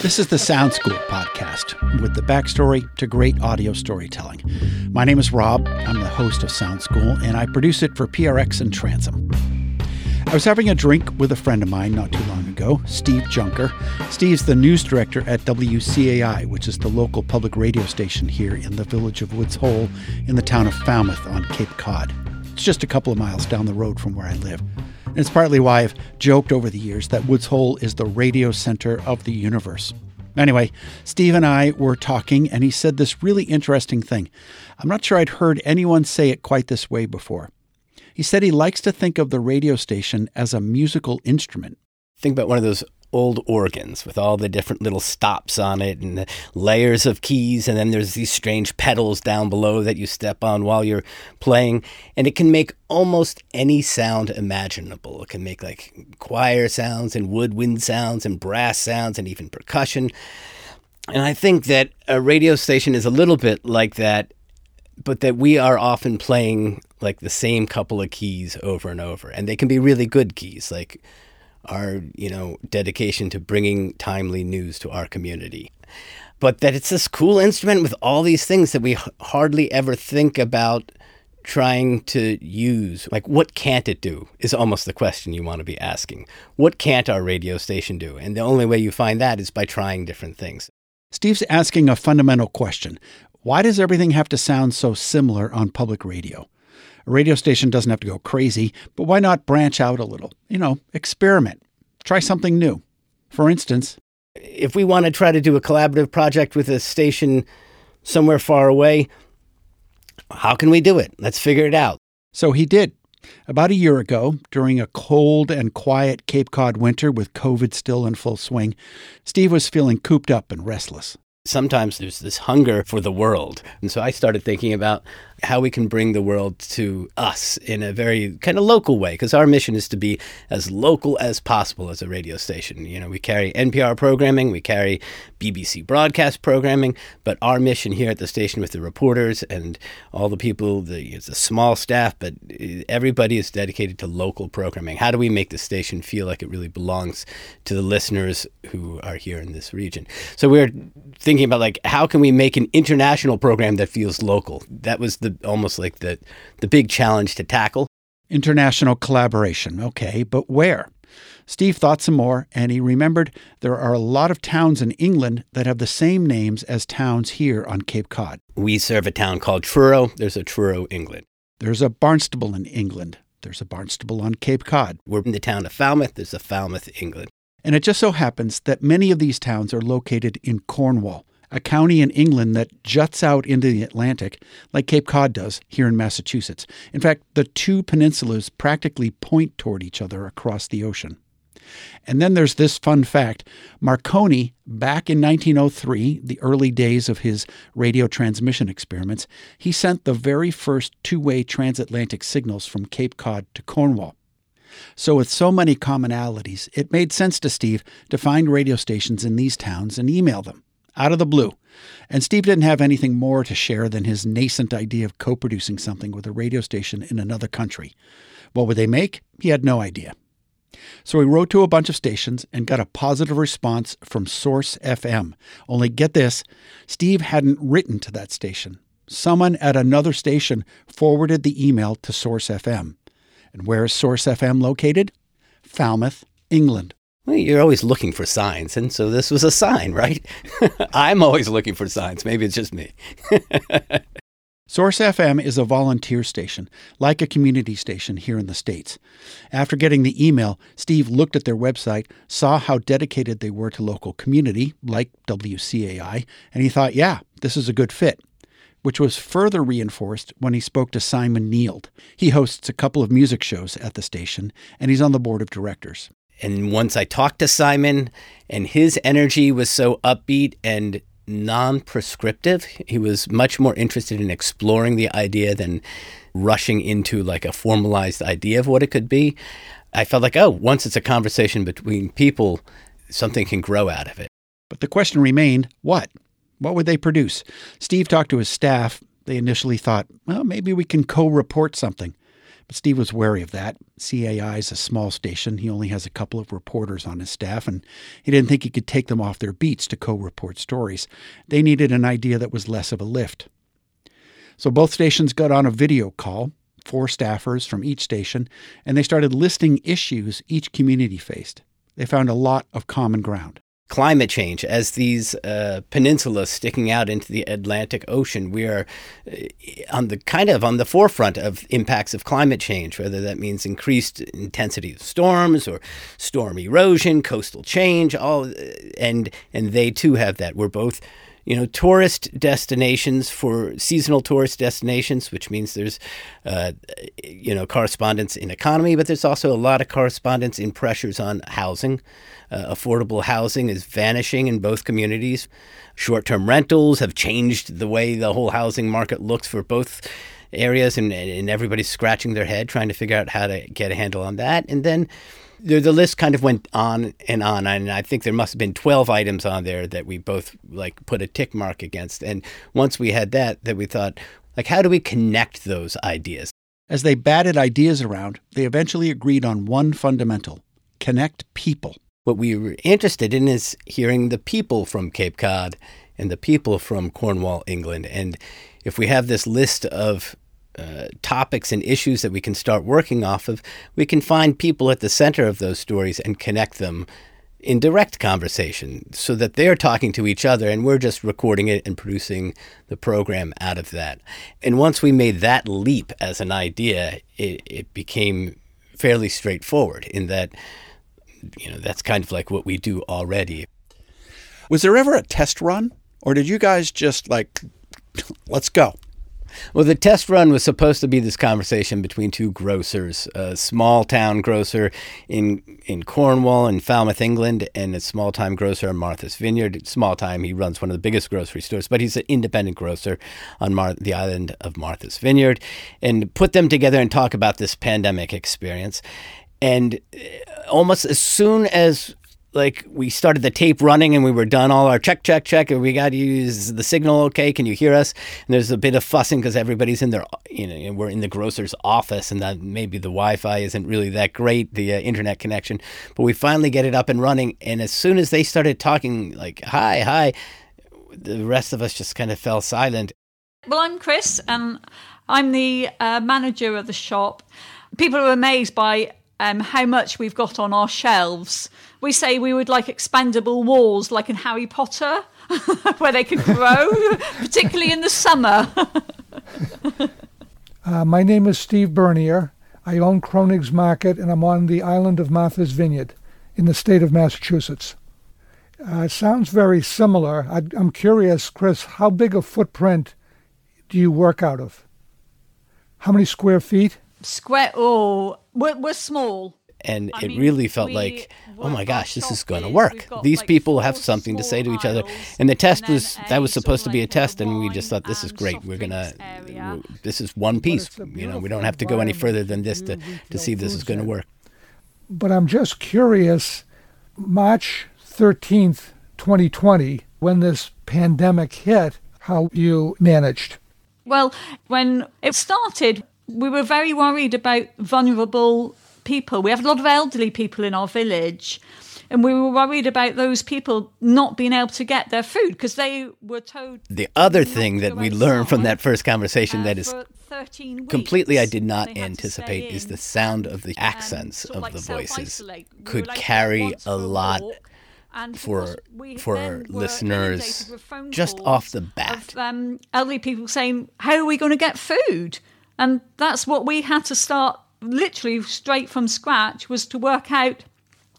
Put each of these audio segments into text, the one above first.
This is the Sound School podcast with the backstory to great audio storytelling. My name is Rob. I'm the host of Sound School, and I produce it for PRX and Transom. I was having a drink with a friend of mine not too long ago, Steve Junker. Steve's the news director at WCAI, which is the local public radio station here in the village of Woods Hole in the town of Falmouth on Cape Cod. It's just a couple of miles down the road from where I live. And it's partly why I've joked over the years that Woods Hole is the radio center of the universe. Anyway, Steve and I were talking, and he said this really interesting thing. I'm not sure I'd heard anyone say it quite this way before. He said he likes to think of the radio station as a musical instrument. Think about one of those old organs with all the different little stops on it and layers of keys. And then there's these strange pedals down below that you step on while you're playing. And it can make almost any sound imaginable. It can make like choir sounds and woodwind sounds and brass sounds and even percussion. And i think that a radio station is a little bit like that but that we are often playing like the same couple of keys over and over. And they can be really good keys like our you know dedication to bringing timely news to our community. But that it's this cool instrument with all these things that we hardly ever think about trying to use. Like what can't it do is almost the question you want to be asking. What can't our radio station do? And the only way you find that is by trying different things. Steve's asking a fundamental question. Why does everything have to sound so similar on public radio? A radio station doesn't have to go crazy, but why not branch out a little? You know, experiment, try something new. For instance, if we want to try to do a collaborative project with a station somewhere far away, how can we do it? Let's figure it out. So he did. About a year ago, during a cold and quiet Cape Cod winter with COVID still in full swing, Steve was feeling cooped up and restless sometimes there's this hunger for the world. And so I started thinking about how we can bring the world to us in a very kind of local way because our mission is to be as local as possible as a radio station. You know we carry npr programming we carry bbc broadcast programming but our mission here at the station with the reporters and all the people the, it's a small staff but eh, everybody is dedicated to local programming. How do we make the station feel like it really belongs to the listeners who are here in this region? So we're thinking about like how can we make an international program that feels local? That was the almost like the the big challenge to tackle. International collaboration. Okay, but where? Steve thought some more, and he remembered there are a lot of towns in England that have the same names as towns here on Cape Cod. We serve a town called Truro. There's a Truro, England. There's a Barnstable in England. There's a Barnstable on Cape Cod. We're in the town of Falmouth. There's a Falmouth, England. And it just so happens that many of these towns are located in Cornwall, a county in England that juts out into the Atlantic, like Cape Cod does here in Massachusetts. In fact, the two peninsulas practically point toward each other across the ocean. And then there's this fun fact Marconi, back in 1903, the early days of his radio transmission experiments, he sent the very first two way transatlantic signals from Cape Cod to Cornwall. So, with so many commonalities, it made sense to Steve to find radio stations in these towns and email them out of the blue. And Steve didn't have anything more to share than his nascent idea of co producing something with a radio station in another country. What would they make? He had no idea. So he wrote to a bunch of stations and got a positive response from Source FM. Only get this Steve hadn't written to that station. Someone at another station forwarded the email to Source FM. And where is Source FM located? Falmouth, England. Well, you're always looking for signs, and so this was a sign, right? I'm always looking for signs. Maybe it's just me. Source FM is a volunteer station, like a community station here in the States. After getting the email, Steve looked at their website, saw how dedicated they were to local community, like WCAI, and he thought, yeah, this is a good fit. Which was further reinforced when he spoke to Simon Neild. He hosts a couple of music shows at the station, and he's on the board of directors. And once I talked to Simon, and his energy was so upbeat and non prescriptive, he was much more interested in exploring the idea than rushing into like a formalized idea of what it could be. I felt like, oh, once it's a conversation between people, something can grow out of it. But the question remained what? What would they produce? Steve talked to his staff. They initially thought, well, maybe we can co report something. But Steve was wary of that. CAI is a small station. He only has a couple of reporters on his staff, and he didn't think he could take them off their beats to co report stories. They needed an idea that was less of a lift. So both stations got on a video call, four staffers from each station, and they started listing issues each community faced. They found a lot of common ground climate change as these uh, peninsulas sticking out into the Atlantic Ocean. We are uh, on the kind of on the forefront of impacts of climate change, whether that means increased intensity of storms or storm erosion, coastal change, all uh, and and they too have that. We're both you know, tourist destinations for seasonal tourist destinations, which means there's, uh, you know, correspondence in economy, but there's also a lot of correspondence in pressures on housing. Uh, affordable housing is vanishing in both communities. Short term rentals have changed the way the whole housing market looks for both areas, and, and everybody's scratching their head trying to figure out how to get a handle on that. And then the, the list kind of went on and on, and I think there must have been twelve items on there that we both like put a tick mark against. And once we had that, that we thought, like, how do we connect those ideas? As they batted ideas around, they eventually agreed on one fundamental: connect people. What we were interested in is hearing the people from Cape Cod and the people from Cornwall, England, and if we have this list of uh, topics and issues that we can start working off of, we can find people at the center of those stories and connect them in direct conversation so that they're talking to each other and we're just recording it and producing the program out of that. And once we made that leap as an idea, it, it became fairly straightforward in that, you know, that's kind of like what we do already. Was there ever a test run? Or did you guys just like, let's go? Well, the test run was supposed to be this conversation between two grocers, a small town grocer in in Cornwall in Falmouth, England, and a small time grocer in Martha's Vineyard. Small time, he runs one of the biggest grocery stores, but he's an independent grocer on Mar- the island of Martha's Vineyard, and put them together and talk about this pandemic experience. And uh, almost as soon as like we started the tape running and we were done all our check check check and we got to use the signal okay can you hear us? And there's a bit of fussing because everybody's in their you know we're in the grocer's office and that maybe the wi-fi isn't really that great the uh, internet connection. But we finally get it up and running and as soon as they started talking like hi hi the rest of us just kind of fell silent. Well i'm chris and i'm the uh, manager of the shop. People are amazed by um, how much we've got on our shelves we say we would like expandable walls like in Harry Potter, where they can grow, particularly in the summer. uh, my name is Steve Bernier. I own Cronig's Market, and I'm on the island of Martha's Vineyard in the state of Massachusetts. Uh, sounds very similar. I, I'm curious, Chris, how big a footprint do you work out of? How many square feet? Square, oh, we're, we're small. And I it mean, really felt like oh my gosh this is going to work. These like people have something to say to each other. and the test and was that was supposed to be a test and we just thought this is great. we're going to this is one piece. you know we don't have to go any further than this to, mm-hmm. to see this is going to work. but i'm just curious march 13th 2020 when this pandemic hit how you managed? Well when it started we were very worried about vulnerable people. We have a lot of elderly people in our village. And we were worried about those people not being able to get their food because they were told. The other thing that we learned from that first conversation uh, that is completely I did not anticipate is the sound of the accents of like the voices could carry a lot and for for listeners just off the bat. Of, um, elderly people saying, "How are we going to get food?" And that's what we had to start literally straight from scratch was to work out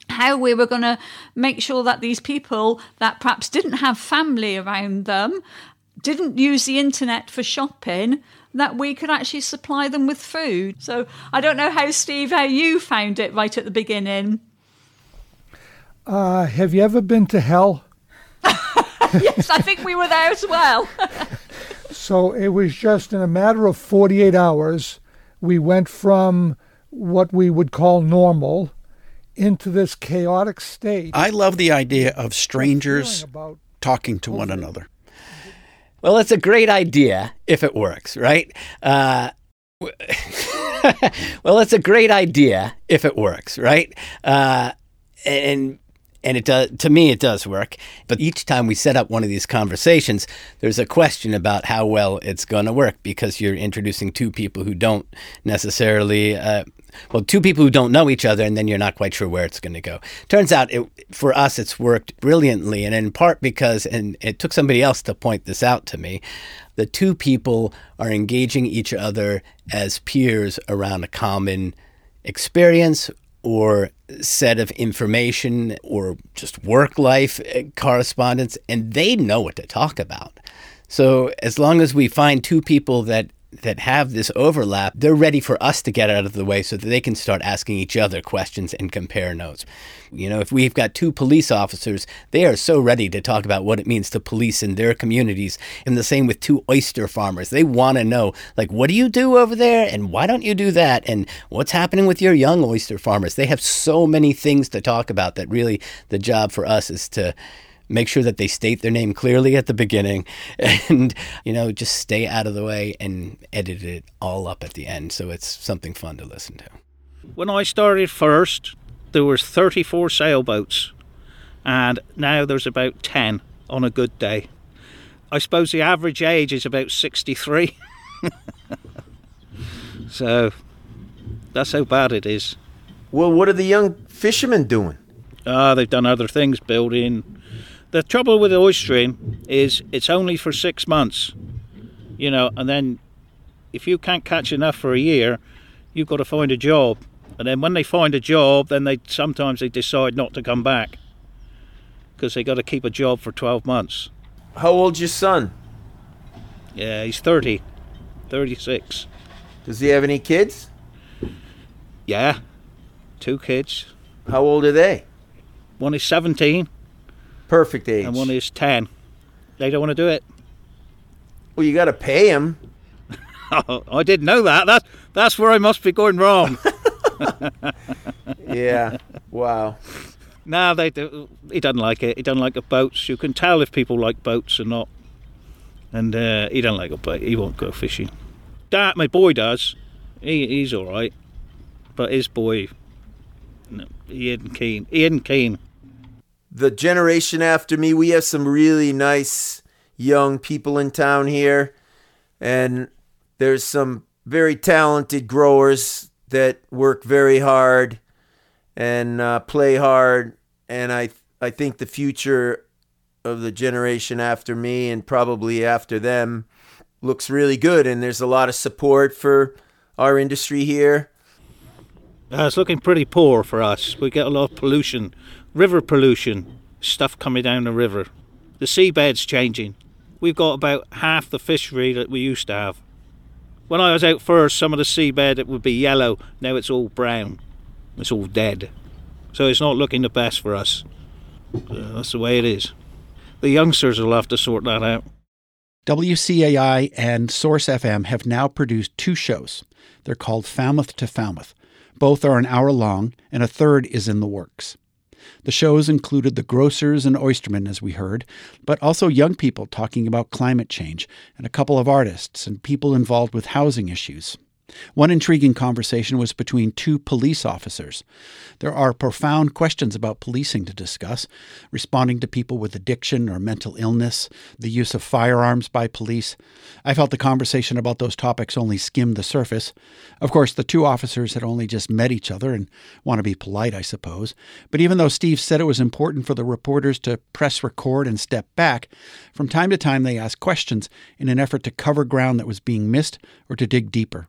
how we were going to make sure that these people that perhaps didn't have family around them, didn't use the internet for shopping, that we could actually supply them with food. So I don't know how, Steve, how you found it right at the beginning. Uh, have you ever been to hell? yes, I think we were there as well. so it was just in a matter of 48 hours we went from what we would call normal into this chaotic state. I love the idea of strangers talking to one another. Well, it's a great idea if it works, right? Uh, well, it's a great idea if it works, right? Uh, and and it does to me it does work. But each time we set up one of these conversations there's a question about how well it's going to work because you're introducing two people who don't necessarily uh, well two people who don't know each other and then you're not quite sure where it's going to go. Turns out it, for us it's worked brilliantly and in part because and it took somebody else to point this out to me the two people are engaging each other as peers around a common experience or set of information or just work life eh, correspondence, and they know what to talk about. So as long as we find two people that that have this overlap, they're ready for us to get out of the way so that they can start asking each other questions and compare notes. You know, if we've got two police officers, they are so ready to talk about what it means to police in their communities. And the same with two oyster farmers. They want to know, like, what do you do over there? And why don't you do that? And what's happening with your young oyster farmers? They have so many things to talk about that really the job for us is to make sure that they state their name clearly at the beginning and you know just stay out of the way and edit it all up at the end. So it's something fun to listen to. When i started first there was 34 sailboats and now there's about 10 on a good day. I suppose the average age is about 63 so that's how bad it is. Well what are the young fishermen doing? Ah, uh, they've done other things, building, the trouble with the oystering is it's only for six months, you know, and then if you can't catch enough for a year, you've got to find a job. And then when they find a job, then they sometimes they decide not to come back because they got to keep a job for 12 months. How old's your son? Yeah, he's 30, 36. Does he have any kids? Yeah, two kids. How old are they? One is 17 Perfect age. And one is 10. They don't want to do it. Well, you got to pay them. oh, I didn't know that. That that's where I must be going wrong. yeah. Wow. No, they do, he doesn't like it. He doesn't like the boats. You can tell if people like boats or not. And uh, he don't like a boat. He won't go fishing. That my boy does. He, he's all right, but his boy, no, he isn't keen. He isn't keen the generation after me, we have some really nice young people in town here. And there's some very talented growers that work very hard and uh, play hard. And I, I think the future of the generation after me and probably after them looks really good. And there's a lot of support for our industry here. Uh, it's looking pretty poor for us. We get a lot of pollution river pollution, stuff coming down the river. The seabed's changing. We've got about half the fishery that we used to have. When I was out first, some of the seabed it would be yellow. Now it's all brown. It's all dead. So it's not looking the best for us. Uh, that's the way it is. The youngsters will have to sort that out. WCAI and Source FM have now produced two shows. They're called Falmouth to Falmouth. Both are an hour long, and a third is in the works. The shows included the grocers and oystermen, as we heard, but also young people talking about climate change, and a couple of artists and people involved with housing issues. One intriguing conversation was between two police officers. There are profound questions about policing to discuss, responding to people with addiction or mental illness, the use of firearms by police. I felt the conversation about those topics only skimmed the surface. Of course, the two officers had only just met each other and want to be polite, I suppose. But even though Steve said it was important for the reporters to press record and step back, from time to time they asked questions in an effort to cover ground that was being missed or to dig deeper.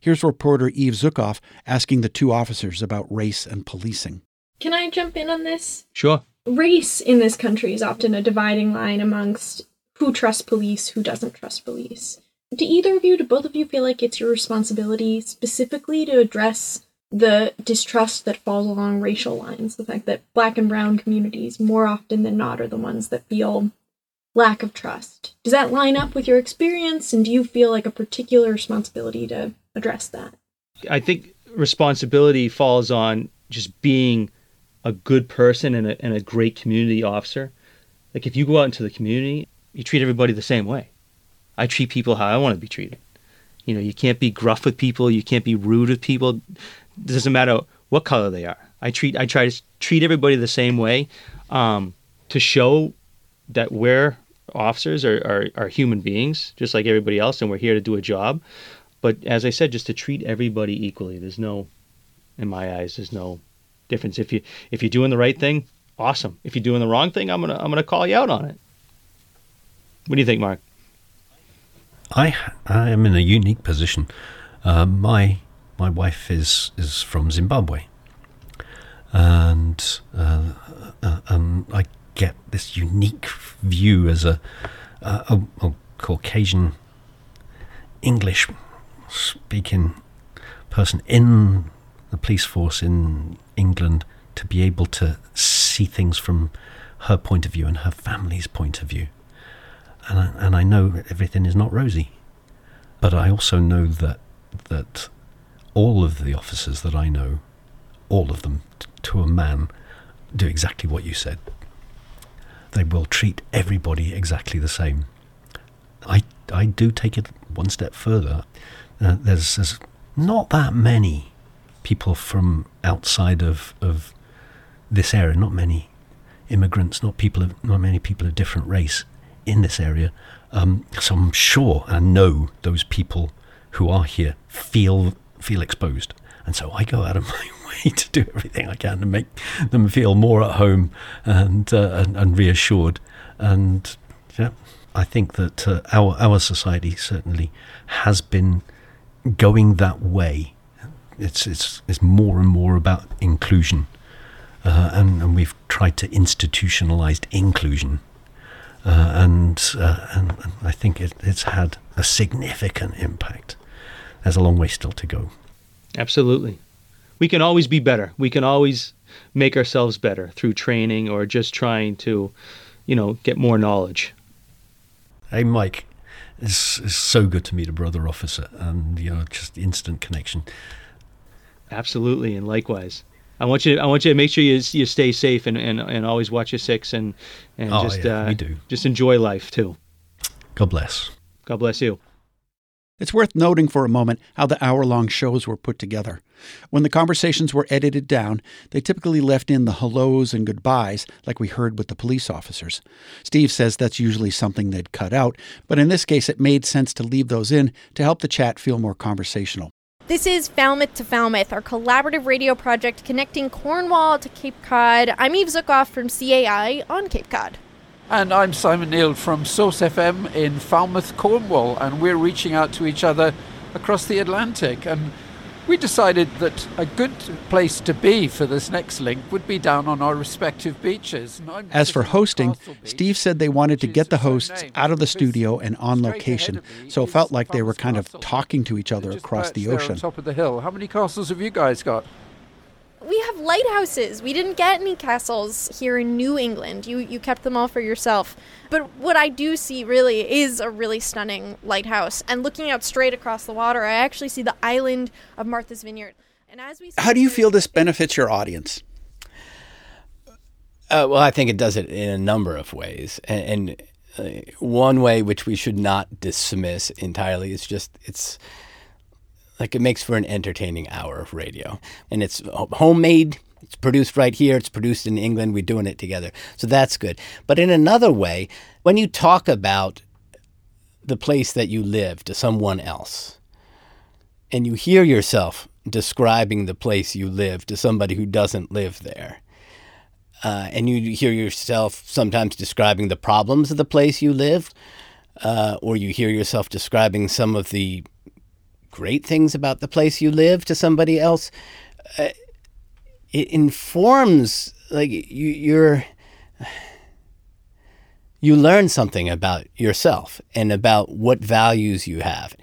Here's reporter Eve Zuckoff asking the two officers about race and policing. Can I jump in on this? Sure. Race in this country is often a dividing line amongst who trusts police, who doesn't trust police. Do either of you, do both of you feel like it's your responsibility specifically to address the distrust that falls along racial lines? The fact that black and brown communities, more often than not, are the ones that feel lack of trust. Does that line up with your experience, and do you feel like a particular responsibility to address that? I think responsibility falls on just being a good person and a, and a great community officer. Like if you go out into the community, you treat everybody the same way. I treat people how I want to be treated. You know, you can't be gruff with people. You can't be rude with people. It doesn't matter what color they are. I treat I try to treat everybody the same way um, to show that we're officers are, are, are human beings just like everybody else, and we're here to do a job. But as I said, just to treat everybody equally. There's no, in my eyes, there's no difference. If you if you're doing the right thing, awesome. If you're doing the wrong thing, I'm gonna I'm gonna call you out on it. What do you think, Mark? I I am in a unique position. Uh, my my wife is is from Zimbabwe, and uh, uh, and I get this unique view as a, a, a Caucasian English speaking person in the police force in England to be able to see things from her point of view and her family's point of view. And I, and I know everything is not rosy, but I also know that that all of the officers that I know, all of them t- to a man, do exactly what you said. They will treat everybody exactly the same. I I do take it one step further. Uh, there's, there's not that many people from outside of, of this area, not many immigrants, not people of, not many people of different race in this area. Um, so I'm sure and know those people who are here feel feel exposed, and so I go out of my way to do everything I can to make them feel more at home and uh, and, and, reassured. And yeah, I think that uh, our our society certainly has been going that way. It's it's it's more and more about inclusion, uh, and and we've tried to institutionalize inclusion, uh, and, uh, and, and I think it, it's had a significant impact. There's a long way still to go. Absolutely, we can always be better. We can always make ourselves better through training or just trying to, you know, get more knowledge. Hey, Mike, it's, it's so good to meet a brother officer and, you know, just instant connection. Absolutely, and likewise. I want you. To, I want you to make sure you you stay safe and, and, and always watch your six and and oh, just yeah, uh, we do. just enjoy life too. God bless. God bless you. It's worth noting for a moment how the hour long shows were put together. When the conversations were edited down, they typically left in the hellos and goodbyes, like we heard with the police officers. Steve says that's usually something they'd cut out, but in this case, it made sense to leave those in to help the chat feel more conversational. This is Falmouth to Falmouth, our collaborative radio project connecting Cornwall to Cape Cod. I'm Eve Zuckoff from CAI on Cape Cod. And I'm Simon Neil from Source FM in Falmouth, Cornwall, and we're reaching out to each other across the Atlantic. And we decided that a good place to be for this next link would be down on our respective beaches. As for hosting, Steve said they wanted to get the hosts out of the studio and on location, so it felt like they were kind of talking to each other across the ocean. Top of the hill. How many castles have you guys got? We have lighthouses. We didn't get any castles here in New England. You you kept them all for yourself. But what I do see really is a really stunning lighthouse. And looking out straight across the water, I actually see the island of Martha's Vineyard. And as we How do you feel this benefits your audience? Uh, well, I think it does it in a number of ways, and, and uh, one way which we should not dismiss entirely is just it's like it makes for an entertaining hour of radio. And it's homemade. It's produced right here. It's produced in England. We're doing it together. So that's good. But in another way, when you talk about the place that you live to someone else, and you hear yourself describing the place you live to somebody who doesn't live there, uh, and you hear yourself sometimes describing the problems of the place you live, uh, or you hear yourself describing some of the great things about the place you live to somebody else, uh, it informs like you, you're you learn something about yourself and about what values you have.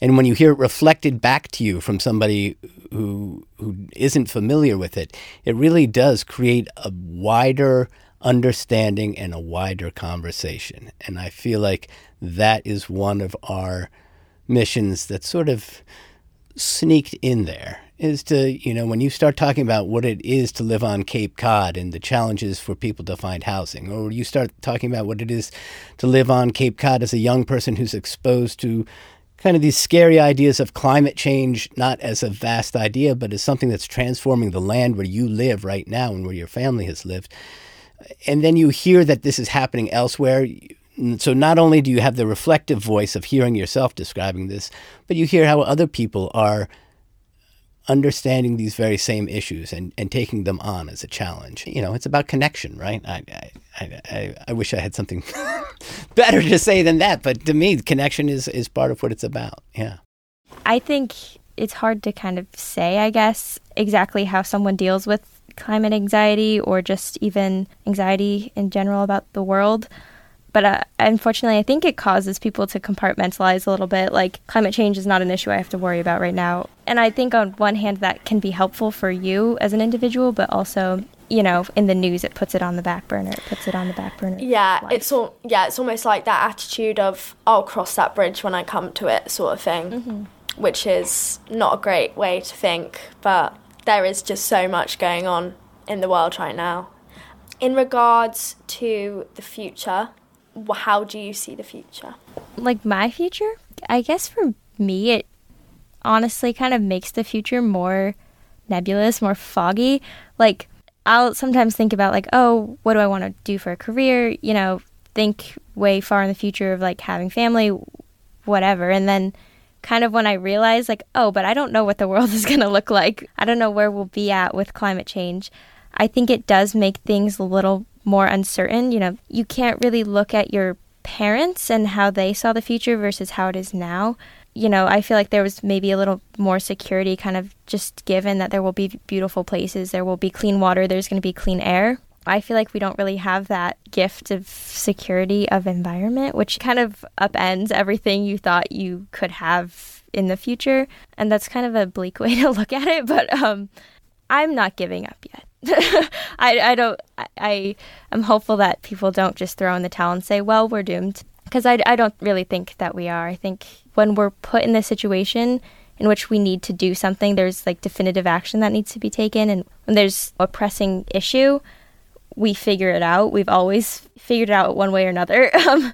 And when you hear it reflected back to you from somebody who who isn't familiar with it, it really does create a wider understanding and a wider conversation. And I feel like that is one of our missions that sort of sneaked in there is to, you know, when you start talking about what it is to live on Cape Cod and the challenges for people to find housing, or you start talking about what it is to live on Cape Cod as a young person who's exposed to kind of these scary ideas of climate change, not as a vast idea, but as something that's transforming the land where you live right now and where your family has lived. And then you hear that this is happening elsewhere. So not only do you have the reflective voice of hearing yourself describing this, but you hear how other people are understanding these very same issues and, and taking them on as a challenge. You know, it's about connection, right? I, I, I, I wish I had something better to say than that, but to me, connection is, is part of what it's about. Yeah. I think it's hard to kind of say, I guess, exactly how someone deals with climate anxiety or just even anxiety in general about the world. But uh, unfortunately, I think it causes people to compartmentalize a little bit. Like, climate change is not an issue I have to worry about right now. And I think, on one hand, that can be helpful for you as an individual, but also, you know, in the news, it puts it on the back burner. It puts it on the back burner. Yeah, life. it's all, yeah, it's almost like that attitude of I'll cross that bridge when I come to it, sort of thing, mm-hmm. which is not a great way to think. But there is just so much going on in the world right now. In regards to the future, how do you see the future? Like my future? I guess for me, it honestly kind of makes the future more nebulous, more foggy. Like, I'll sometimes think about, like, oh, what do I want to do for a career? You know, think way far in the future of like having family, whatever. And then kind of when I realize, like, oh, but I don't know what the world is going to look like. I don't know where we'll be at with climate change. I think it does make things a little more uncertain. You know, you can't really look at your parents and how they saw the future versus how it is now. You know, I feel like there was maybe a little more security kind of just given that there will be beautiful places, there will be clean water, there's going to be clean air. I feel like we don't really have that gift of security of environment, which kind of upends everything you thought you could have in the future. And that's kind of a bleak way to look at it, but um, I'm not giving up yet. I, I don't I am hopeful that people don't just throw in the towel and say, well, we're doomed. Because I, I don't really think that we are. I think when we're put in this situation in which we need to do something, there's like definitive action that needs to be taken. And when there's a pressing issue, we figure it out. We've always figured it out one way or another. Um,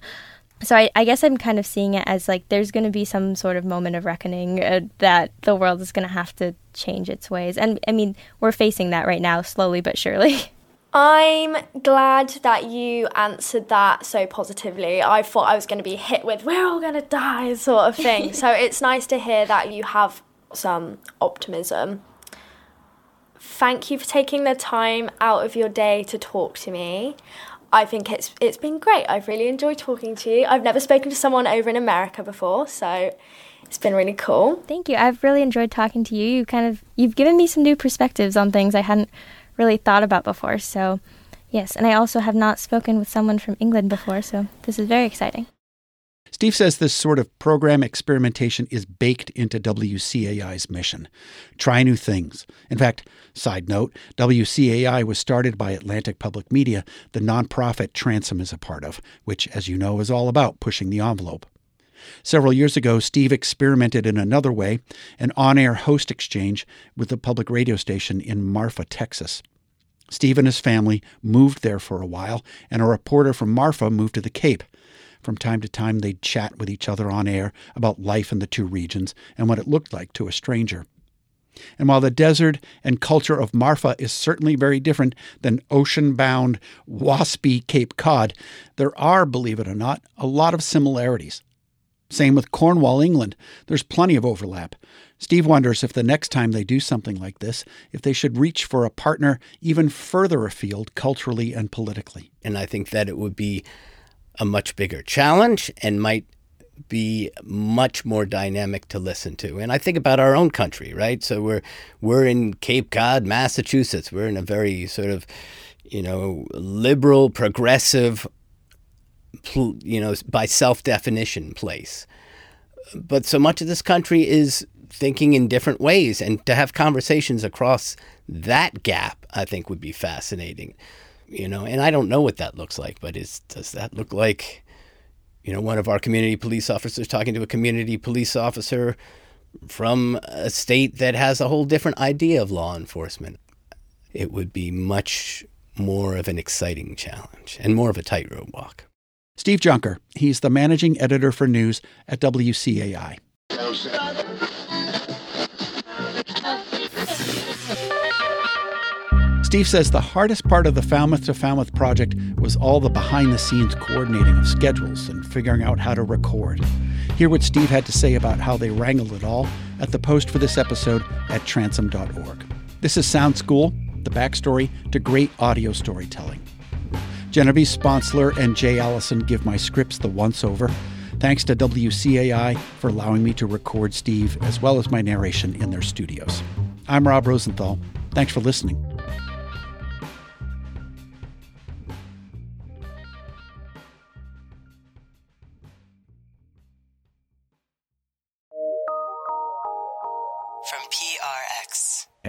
So I, I, guess I'm kind of seeing it as like there's going to be some sort of moment of reckoning uh, that the world is going to have to change its ways. And I mean, we're facing that right now, slowly but surely. I'm glad that you answered that so positively. I thought I was going to be hit with, we're all going to die, sort of thing. so it's nice to hear that you have some optimism. Thank you for taking the time out of your day to talk to me. I think it's it's been great. I've really enjoyed talking to you. I've never spoken to someone over in America before, so it's been really cool. Thank you. I've really enjoyed talking to you. You kind of you've given me some new perspectives on things I hadn't really thought about before. So, yes, and I also have not spoken with someone from England before, so this is very exciting. Steve says this sort of program experimentation is baked into WCAI's mission. Try new things. In fact, side note, WCAI was started by Atlantic Public Media, the nonprofit Transom is a part of, which, as you know, is all about pushing the envelope. Several years ago, Steve experimented in another way an on air host exchange with a public radio station in Marfa, Texas. Steve and his family moved there for a while, and a reporter from Marfa moved to the Cape. From time to time, they'd chat with each other on air about life in the two regions and what it looked like to a stranger. And while the desert and culture of Marfa is certainly very different than ocean bound, waspy Cape Cod, there are, believe it or not, a lot of similarities. Same with Cornwall, England. There's plenty of overlap. Steve wonders if the next time they do something like this, if they should reach for a partner even further afield culturally and politically. And I think that it would be a much bigger challenge and might be much more dynamic to listen to. And I think about our own country, right? So we're we're in Cape Cod, Massachusetts. We're in a very sort of, you know, liberal, progressive, you know, by self-definition place. But so much of this country is thinking in different ways and to have conversations across that gap, I think would be fascinating you know, and I don't know what that looks like, but is does that look like, you know, one of our community police officers talking to a community police officer from a state that has a whole different idea of law enforcement? It would be much more of an exciting challenge and more of a tightrope walk. Steve Junker, he's the managing editor for news at WCAI. Steve says the hardest part of the Falmouth to Falmouth project was all the behind the scenes coordinating of schedules and figuring out how to record. Hear what Steve had to say about how they wrangled it all at the post for this episode at transom.org. This is Sound School, the backstory to great audio storytelling. Genevieve Sponsler and Jay Allison give my scripts the once over. Thanks to WCAI for allowing me to record Steve as well as my narration in their studios. I'm Rob Rosenthal. Thanks for listening.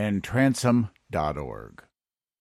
And transom.org.